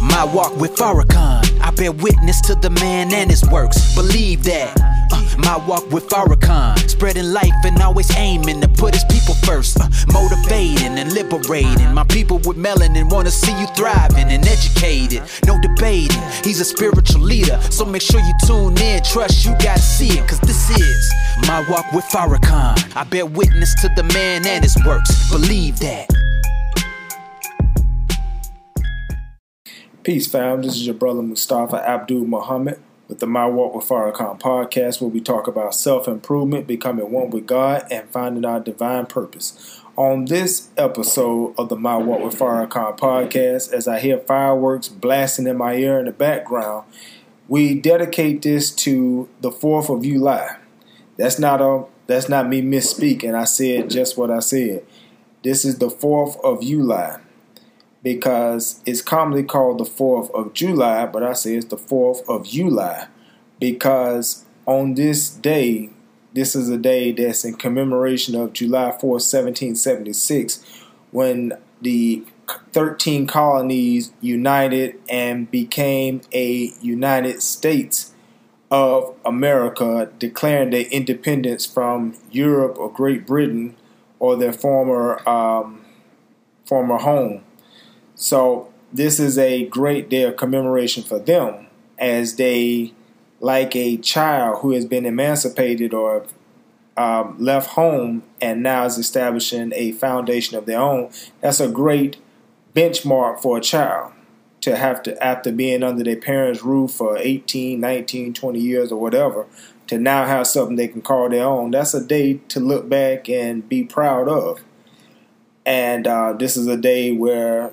My walk with Farrakhan. I bear witness to the man and his works. Believe that. Uh, my walk with Farrakhan. Spreading life and always aiming to put his people first. Uh, motivating and liberating. My people with melanin wanna see you thriving and educated. No debating. He's a spiritual leader. So make sure you tune in. Trust you gotta see it. Cause this is my walk with Farrakhan. I bear witness to the man and his works. Believe that. Peace, fam. This is your brother Mustafa Abdul Muhammad with the My Walk with Farrakhan podcast, where we talk about self improvement, becoming one with God, and finding our divine purpose. On this episode of the My Walk with Farrakhan podcast, as I hear fireworks blasting in my ear in the background, we dedicate this to the 4th of July. That's not a that's not me misspeaking. I said just what I said. This is the 4th of July because it's commonly called the 4th of July, but I say it's the 4th of July because on this day, this is a day that's in commemoration of July 4, 1776, when the 13 colonies united and became a United States of America, declaring their independence from Europe or Great Britain or their former um, former home. So this is a great day of commemoration for them as they, like a child who has been emancipated or um, left home and now is establishing a foundation of their own. That's a great benchmark for a child to have to, after being under their parents' roof for 18, 19, 20 years or whatever, to now have something they can call their own. That's a day to look back and be proud of. And uh, this is a day where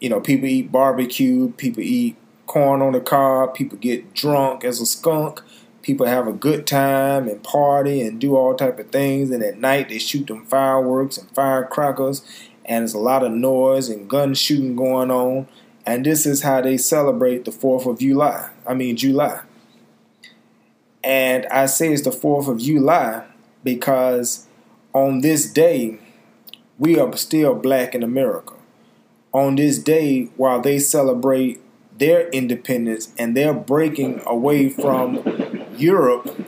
you know, people eat barbecue, people eat corn on the cob, people get drunk as a skunk, people have a good time and party and do all type of things, and at night they shoot them fireworks and firecrackers, and there's a lot of noise and gun shooting going on, and this is how they celebrate the Fourth of July. I mean July. And I say it's the Fourth of July because on this day we are still black in America on this day while they celebrate their independence and they're breaking away from Europe,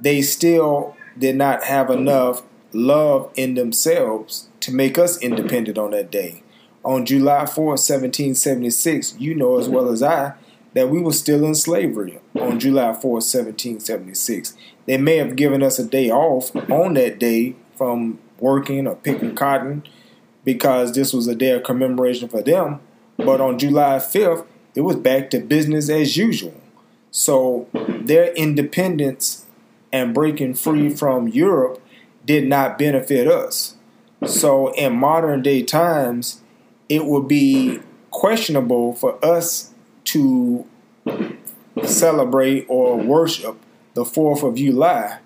they still did not have enough love in themselves to make us independent on that day. On July 4, 1776, you know as well as I that we were still in slavery on July 4, 1776. They may have given us a day off on that day from working or picking cotton because this was a day of commemoration for them. But on July 5th, it was back to business as usual. So their independence and breaking free from Europe did not benefit us. So in modern day times, it would be questionable for us to celebrate or worship the 4th of July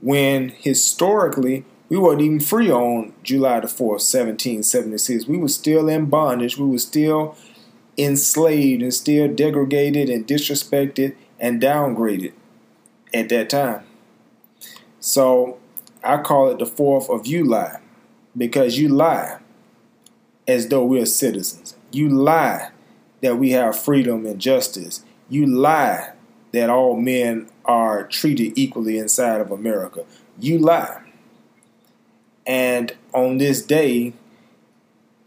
when historically we weren't even free on July the 4th, 1776. We were still in bondage. We were still enslaved and still degraded and disrespected and downgraded at that time. So I call it the 4th of July because you lie as though we're citizens. You lie that we have freedom and justice. You lie that all men are treated equally inside of America. You lie. And on this day,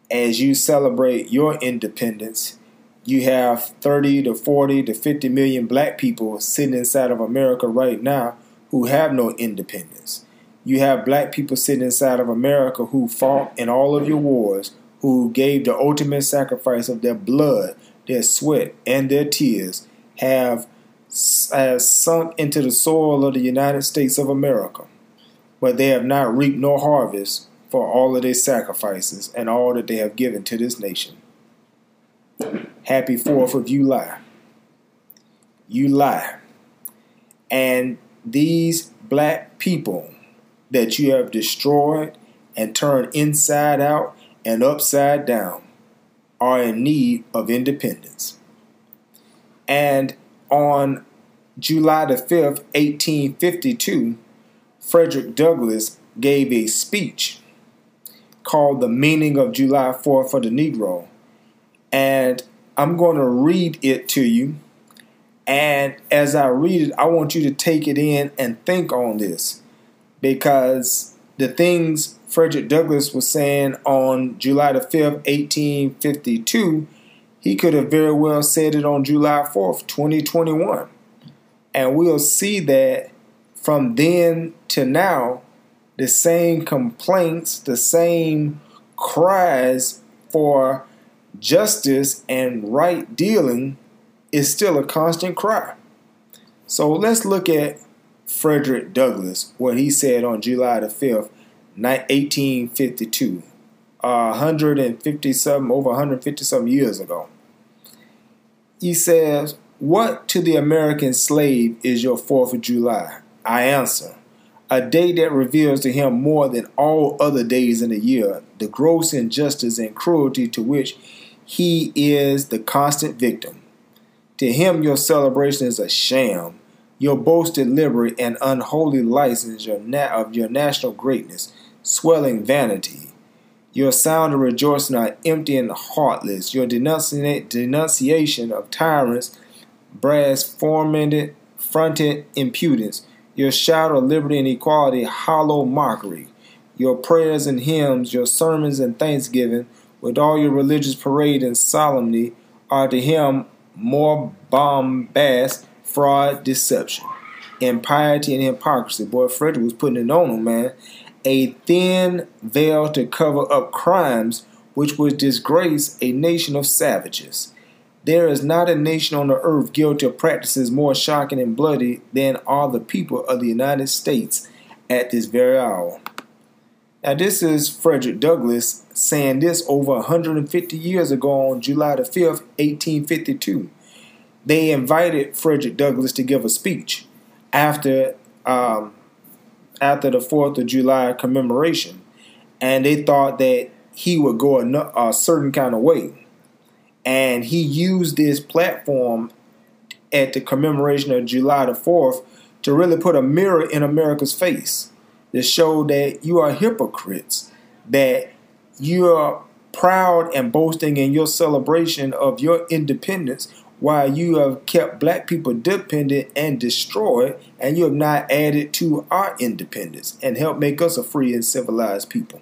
as you celebrate your independence, you have 30 to 40 to 50 million black people sitting inside of America right now who have no independence. You have black people sitting inside of America who fought in all of your wars, who gave the ultimate sacrifice of their blood, their sweat, and their tears, have, have sunk into the soil of the United States of America but they have not reaped nor harvest for all of their sacrifices and all that they have given to this nation. Happy 4th of July. You lie. And these black people that you have destroyed and turned inside out and upside down are in need of independence. And on July the 5th, 1852, Frederick Douglass gave a speech called The Meaning of July 4th for the Negro. And I'm going to read it to you. And as I read it, I want you to take it in and think on this because the things Frederick Douglass was saying on July the 5th, 1852, he could have very well said it on July 4th, 2021. And we'll see that from then to now, the same complaints, the same cries for justice and right dealing is still a constant cry. So let's look at Frederick Douglass, what he said on July the 5th, 1852, uh, 157, over 150 some years ago. He says, What to the American slave is your 4th of July? I answer, a day that reveals to him more than all other days in the year the gross injustice and cruelty to which he is the constant victim. To him, your celebration is a sham, your boasted liberty and unholy license of your national greatness, swelling vanity. Your sound of rejoicing are empty and heartless. Your denuncia- denunciation of tyrants, brass fomented, fronted impudence your shout of liberty and equality hollow mockery, your prayers and hymns, your sermons and thanksgiving, with all your religious parade and solemnity, are to him more bombast, fraud, deception, impiety, and hypocrisy. Boy, Frederick was putting it on him, man. A thin veil to cover up crimes which would disgrace a nation of savages. There is not a nation on the earth guilty of practices more shocking and bloody than are the people of the United States at this very hour. Now, this is Frederick Douglass saying this over 150 years ago on July the 5th, 1852. They invited Frederick Douglass to give a speech after um, after the 4th of July commemoration, and they thought that he would go a, a certain kind of way and he used this platform at the commemoration of July the 4th to really put a mirror in America's face to show that you are hypocrites, that you are proud and boasting in your celebration of your independence while you have kept black people dependent and destroyed, and you have not added to our independence and helped make us a free and civilized people.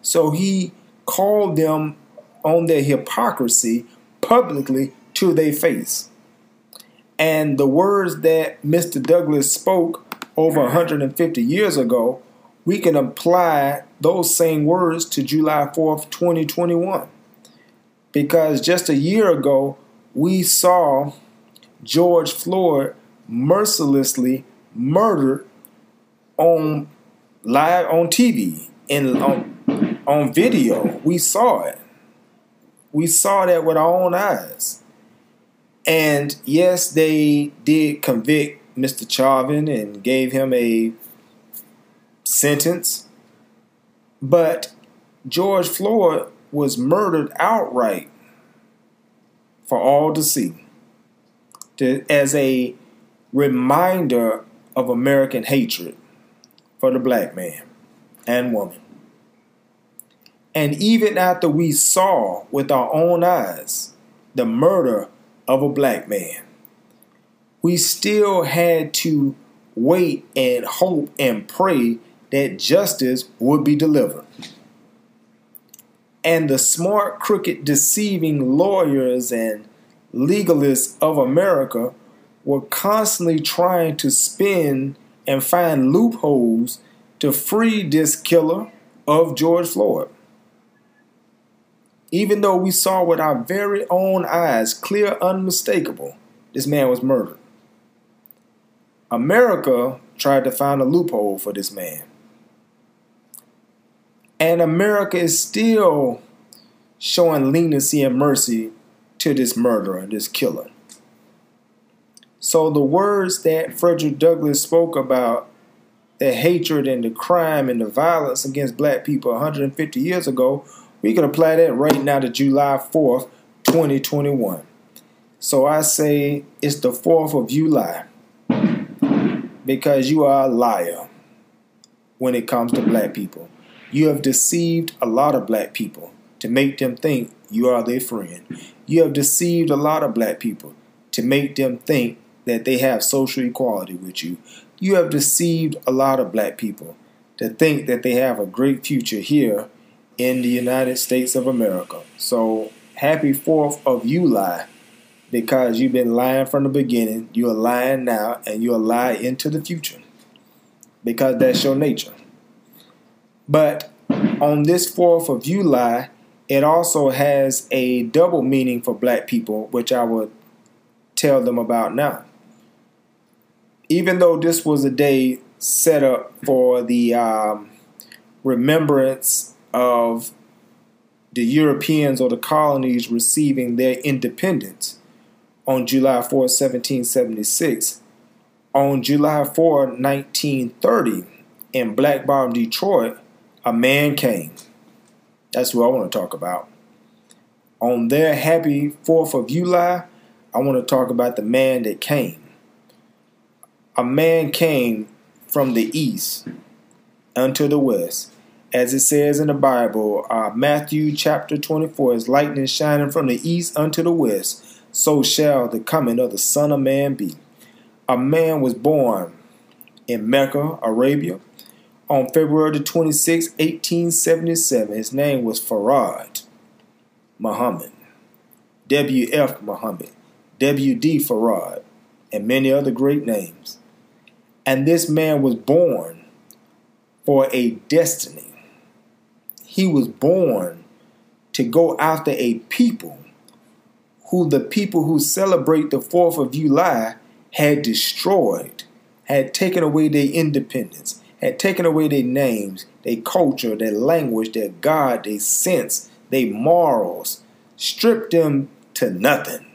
So he called them on their hypocrisy publicly to their face. And the words that Mr. Douglass spoke over 150 years ago, we can apply those same words to July 4th, 2021. Because just a year ago, we saw George Floyd mercilessly murdered on live on TV and on, on video. We saw it. We saw that with our own eyes. And yes, they did convict Mr. Chauvin and gave him a sentence. But George Floyd was murdered outright for all to see to, as a reminder of American hatred for the black man and woman. And even after we saw with our own eyes the murder of a black man, we still had to wait and hope and pray that justice would be delivered. And the smart, crooked, deceiving lawyers and legalists of America were constantly trying to spin and find loopholes to free this killer of George Floyd even though we saw with our very own eyes, clear, unmistakable, this man was murdered. America tried to find a loophole for this man. And America is still showing leniency and mercy to this murderer, this killer. So the words that Frederick Douglass spoke about the hatred and the crime and the violence against black people 150 years ago we can apply that right now to July 4th, 2021. So I say it's the 4th of July because you are a liar when it comes to black people. You have deceived a lot of black people to make them think you are their friend. You have deceived a lot of black people to make them think that they have social equality with you. You have deceived a lot of black people to think that they have a great future here in the United States of America. So happy 4th of July because you've been lying from the beginning. You're lying now and you'll lie into the future because that's your nature. But on this 4th of July, it also has a double meaning for black people, which I will tell them about now. Even though this was a day set up for the um, remembrance of the Europeans or the colonies receiving their independence on July 4, 1776. On July 4, 1930, in Black Bottom, Detroit, a man came. That's who I want to talk about. On their happy 4th of July, I want to talk about the man that came. A man came from the east unto the west. As it says in the Bible, uh, Matthew chapter 24 is lightning shining from the east unto the west, so shall the coming of the Son of Man be. A man was born in Mecca, Arabia, on February 26, 1877. His name was Fard Muhammad, W.F. Muhammad, W.D. Fard, and many other great names. And this man was born for a destiny he was born to go after a people who the people who celebrate the 4th of July had destroyed, had taken away their independence, had taken away their names, their culture, their language, their God, their sense, their morals, stripped them to nothing,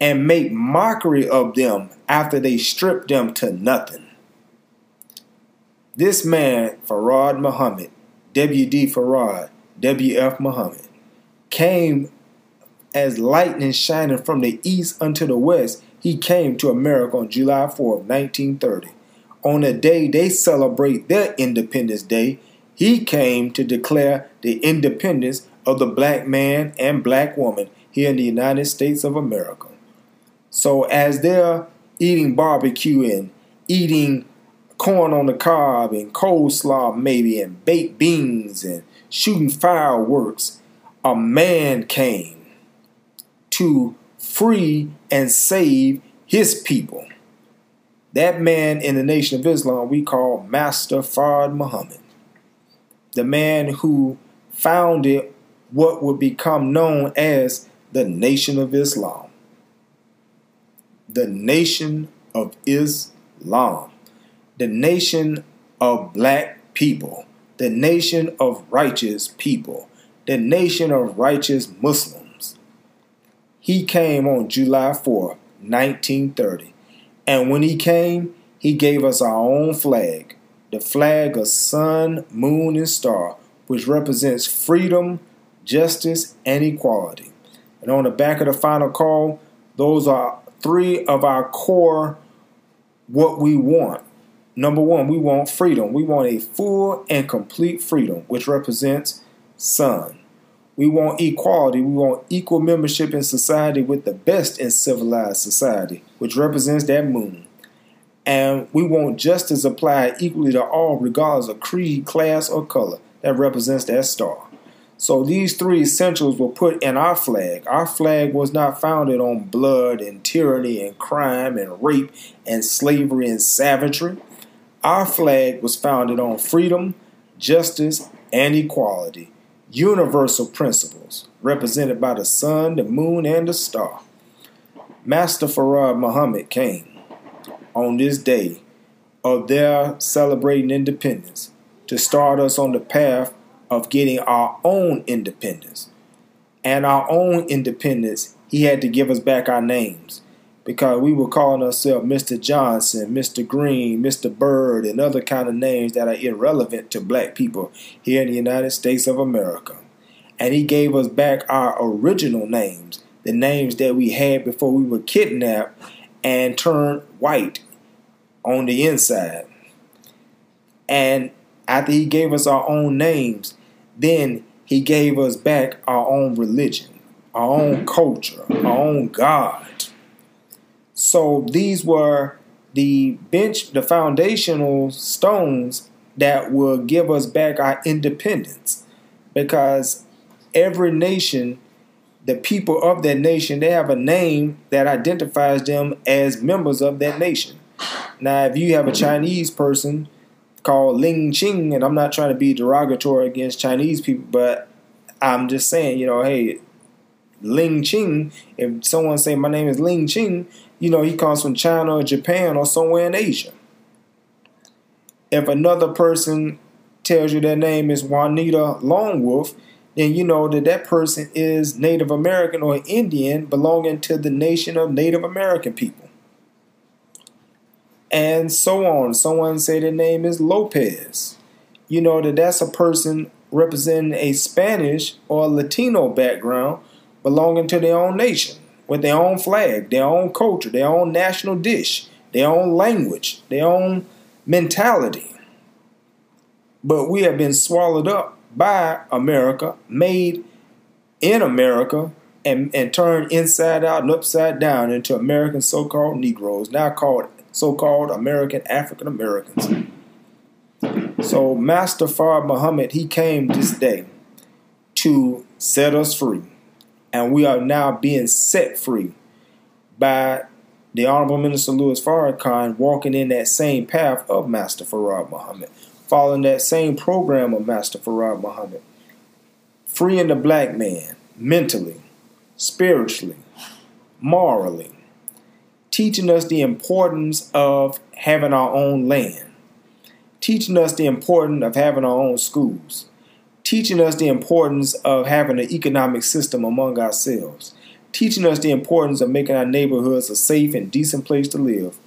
and make mockery of them after they stripped them to nothing. This man, Fard Muhammad, W.D. Fard, W.F. Muhammad, came as lightning shining from the east unto the west. He came to America on July 4, 1930. On the day they celebrate their Independence Day, he came to declare the independence of the black man and black woman here in the United States of America. So, as they're eating barbecue and eating corn on the cob and coleslaw maybe and baked beans and shooting fireworks, a man came to free and save his people. That man in the Nation of Islam we call Master Fard Muhammad, the man who founded what would become known as the Nation of Islam. The Nation of Islam the nation of black people, the nation of righteous people, the nation of righteous Muslims. He came on July 4, 1930. And when he came, he gave us our own flag, the flag of sun, moon, and star, which represents freedom, justice, and equality. And on the back of the final call, those are three of our core what we want Number one, we want freedom. We want a full and complete freedom, which represents sun. We want equality. We want equal membership in society with the best in civilized society, which represents that moon. And we want justice applied equally to all, regardless of creed, class, or color. That represents that star. So these three essentials were put in our flag. Our flag was not founded on blood and tyranny and crime and rape and slavery and savagery. Our flag was founded on freedom, justice, and equality, universal principles represented by the sun, the moon, and the star. Master Fard Muhammad came on this day of their celebrating independence to start us on the path of getting our own independence. And our own independence, he had to give us back our names because we were calling ourselves Mr. Johnson, Mr. Green, Mr. Bird, and other kind of names that are irrelevant to black people here in the United States of America. And he gave us back our original names, the names that we had before we were kidnapped and turned white on the inside. And after he gave us our own names, then He gave us back our own religion, our own mm-hmm. culture, our own God. So these were the bench, the foundational stones that will give us back our independence. Because every nation, the people of that nation, they have a name that identifies them as members of that nation. Now, if you have a Chinese person called Ling Ching, and I'm not trying to be derogatory against Chinese people, but I'm just saying, you know, hey, Ling Ching, if someone say my name is Ling Ching, you know, he comes from China or Japan or somewhere in Asia. If another person tells you their name is Juanita Longwolf, then you know that that person is Native American or Indian belonging to the nation of Native American people. And so on. Someone say their name is Lopez. You know that that's a person representing a Spanish or Latino background belonging to their own nation with their own flag, their own culture, their own national dish, their own language, their own mentality. But we have been swallowed up by America, made in America, and, and turned inside out and upside down into American so called Negroes, now called so called American African Americans. So, Master Fard Muhammad, he came this day to set us free. And we are now being set free by the Honorable Minister Louis Farrakhan walking in that same path of Master Fard Muhammad, following that same program of Master Fard Muhammad, freeing the black man mentally, spiritually, morally, teaching us the importance of having our own land, teaching us the importance of having our own schools, teaching us the importance of having an economic system among ourselves, teaching us the importance of making our neighborhoods a safe and decent place to live,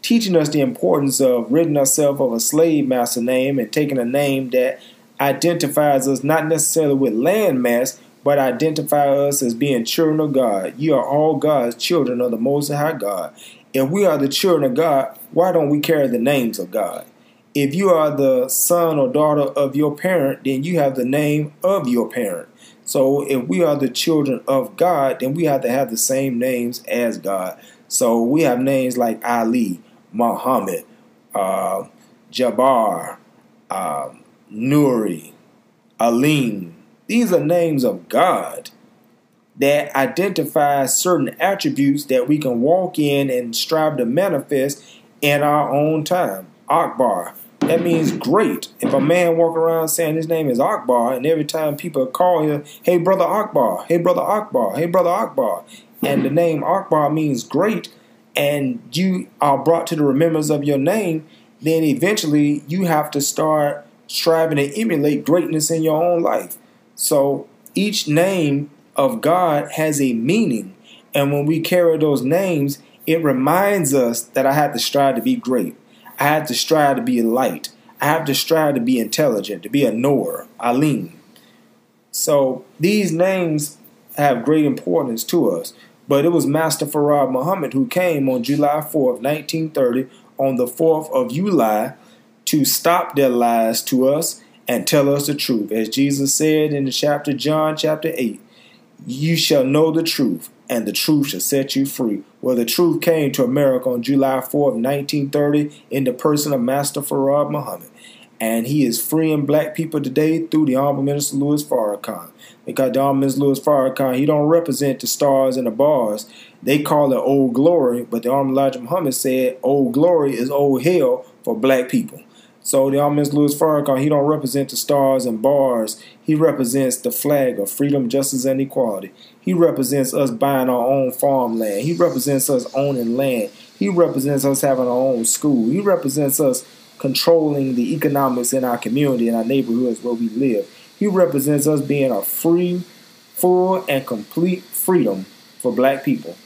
teaching us the importance of ridding ourselves of a slave master name and taking a name that identifies us not necessarily with land landmass, but identify us as being children of God. You are all God's children of the Most High God. If we are the children of God, why don't we carry the names of God? If you are the son or daughter of your parent, then you have the name of your parent. So if we are the children of God, then we have to have the same names as God. So we have names like Ali, Muhammad, uh, Jabbar, uh, Nuri, Alim. These are names of God that identify certain attributes that we can walk in and strive to manifest in our own time. Akbar, that means great. If a man walk around saying his name is Akbar, and every time people call him, hey brother Akbar, hey brother Akbar, hey brother Akbar, and the name Akbar means great, and you are brought to the remembrance of your name, then eventually you have to start striving to emulate greatness in your own life. So each name of God has a meaning, and when we carry those names, it reminds us that I have to strive to be great. I have to strive to be light. I have to strive to be intelligent, to be a knower, Alim. So these names have great importance to us. But it was Master Fard Muhammad who came on July 4th, 1930, on the 4th of July, to stop their lies to us and tell us the truth. As Jesus said in the chapter John chapter 8, you shall know the truth, and the truth shall set you free. Well, the truth came to America on July 4 of 1930 in the person of Master Fard Muhammad. And he is freeing black people today through the Honorable Minister Louis Farrakhan. Because the Honorable Minister Louis Farrakhan, he don't represent the stars and the bars. They call it old glory, but the Honorable Elijah Muhammad said old glory is old hell for black people. So the Honorable Louis Farrakhan, he don't represent the stars and bars. He represents the flag of freedom, justice, and equality. He represents us buying our own farmland. He represents us owning land. He represents us having our own school. He represents us controlling the economics in our community and our neighborhoods where we live. He represents us being a free, full, and complete freedom for black people.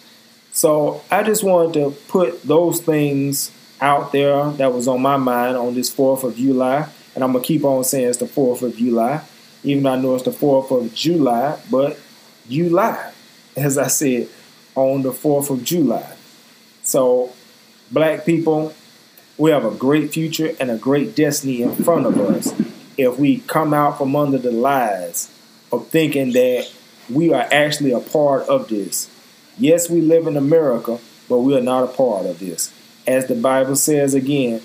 So I just wanted to put those things out there that was on my mind on this 4th of July. And I'm going to keep on saying it's the 4th of July, even though I know it's the 4th of July, but July, as I said, on the 4th of July. So, black people, we have a great future and a great destiny in front of us if we come out from under the lies of thinking that we are actually a part of this. Yes, we live in America, but we are not a part of this. As the Bible says again,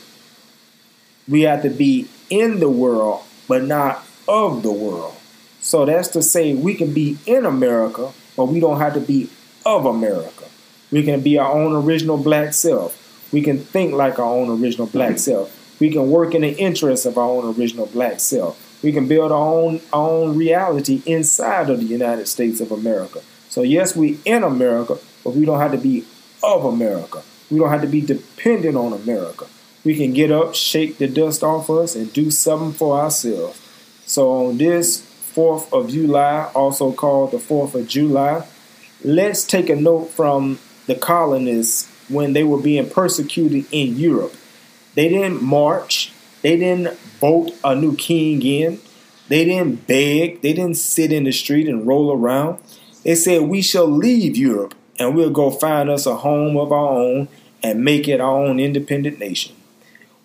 we have to be in the world, but not of the world. So that's to say, we can be in America, but we don't have to be of America. We can be our own original black self. We can think like our own original black self. We can work in the interests of our own original black self. We can build our own our own reality inside of the United States of America. So yes, we in America, but we don't have to be of America. We don't have to be dependent on America. We can get up, shake the dust off us, and do something for ourselves. So on this 4th of July, also called the 4th of July, let's take a note from the colonists when they were being persecuted in Europe. They didn't march, they didn't vote a new king in, they didn't beg, they didn't sit in the street and roll around. They said, We shall leave Europe and we'll go find us a home of our own and make it our own independent nation.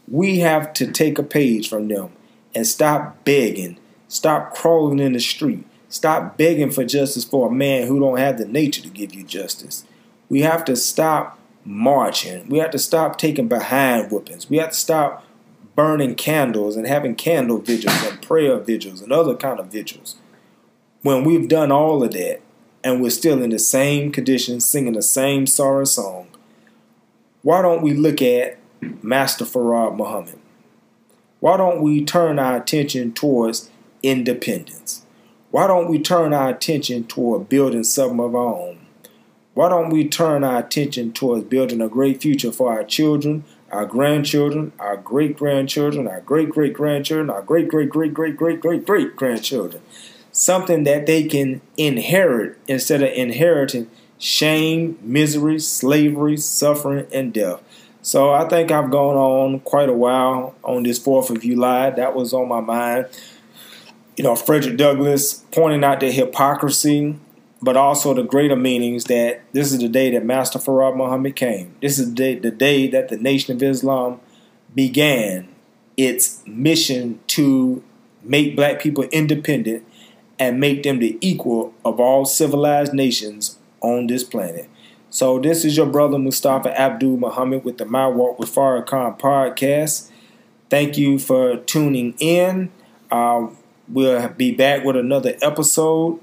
We have to take a page from them and stop begging, stop crawling in the street, stop begging for justice for a man who don't have the nature to give you justice. We have to stop marching. We have to stop taking behind whippings. We have to stop burning candles and having candle vigils and prayer vigils and other kind of vigils. When we've done all of that and we're still in the same condition, singing the same sorrow song, why don't we look at Master Fard Muhammad? Why don't we turn our attention towards independence? Why don't we turn our attention toward building something of our own? Why don't we turn our attention towards building a great future for our children, our grandchildren, our great grandchildren, our great great grandchildren, our great great great great great great great grandchildren? Something that they can inherit instead of inheriting shame, misery, slavery, suffering, and death. So I think I've gone on quite a while on this 4th of July. That was on my mind. You know, Frederick Douglass pointing out the hypocrisy but also the greater meanings that this is the day that Master Fard Muhammad came. This is the day, the day that the Nation of Islam began its mission to make black people independent and make them the equal of all civilized nations on this planet. So this is your brother Mustafa Abdul Muhammad with the My Walk with Farrakhan podcast. Thank you for tuning in. Uh, we'll be back with another episode.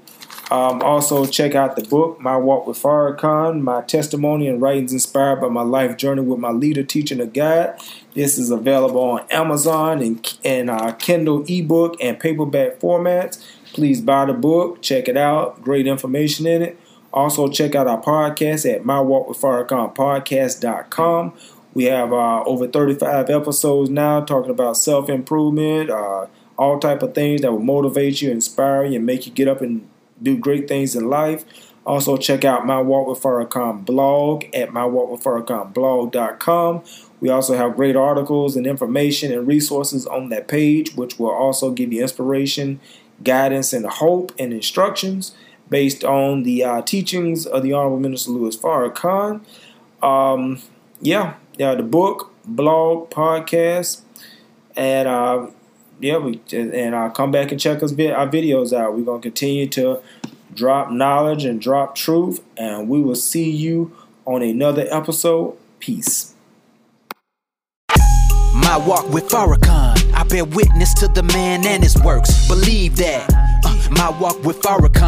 Um, also, check out the book, My Walk with Farrakhan, my testimony and writings inspired by my life journey with my leader, Teaching a guide. This is available on Amazon and, and uh, Kindle ebook and paperback formats. Please buy the book, check it out. Great information in it. Also, check out our podcast at mywalkwithfarrakhanpodcast.com. We have uh, over 35 episodes now talking about self improvement, uh, all type of things that will motivate you, inspire you, and make you get up and do great things in life. Also, check out my Walk with Farrakhan blog at mywalkwithfarrakhanblog.com. We also have great articles and information and resources on that page, which will also give you inspiration, guidance, and hope and instructions based on the uh, teachings of the Honorable Minister Louis Farrakhan. Um, yeah, yeah, the book, blog, podcast, and uh, yeah, we and uh, come back and check us our videos out. We're gonna continue to drop knowledge and drop truth, and we will see you on another episode. Peace. My walk with Farrakhan, bear witness to the man and his works. Believe that. Uh, my walk with Farrakhan.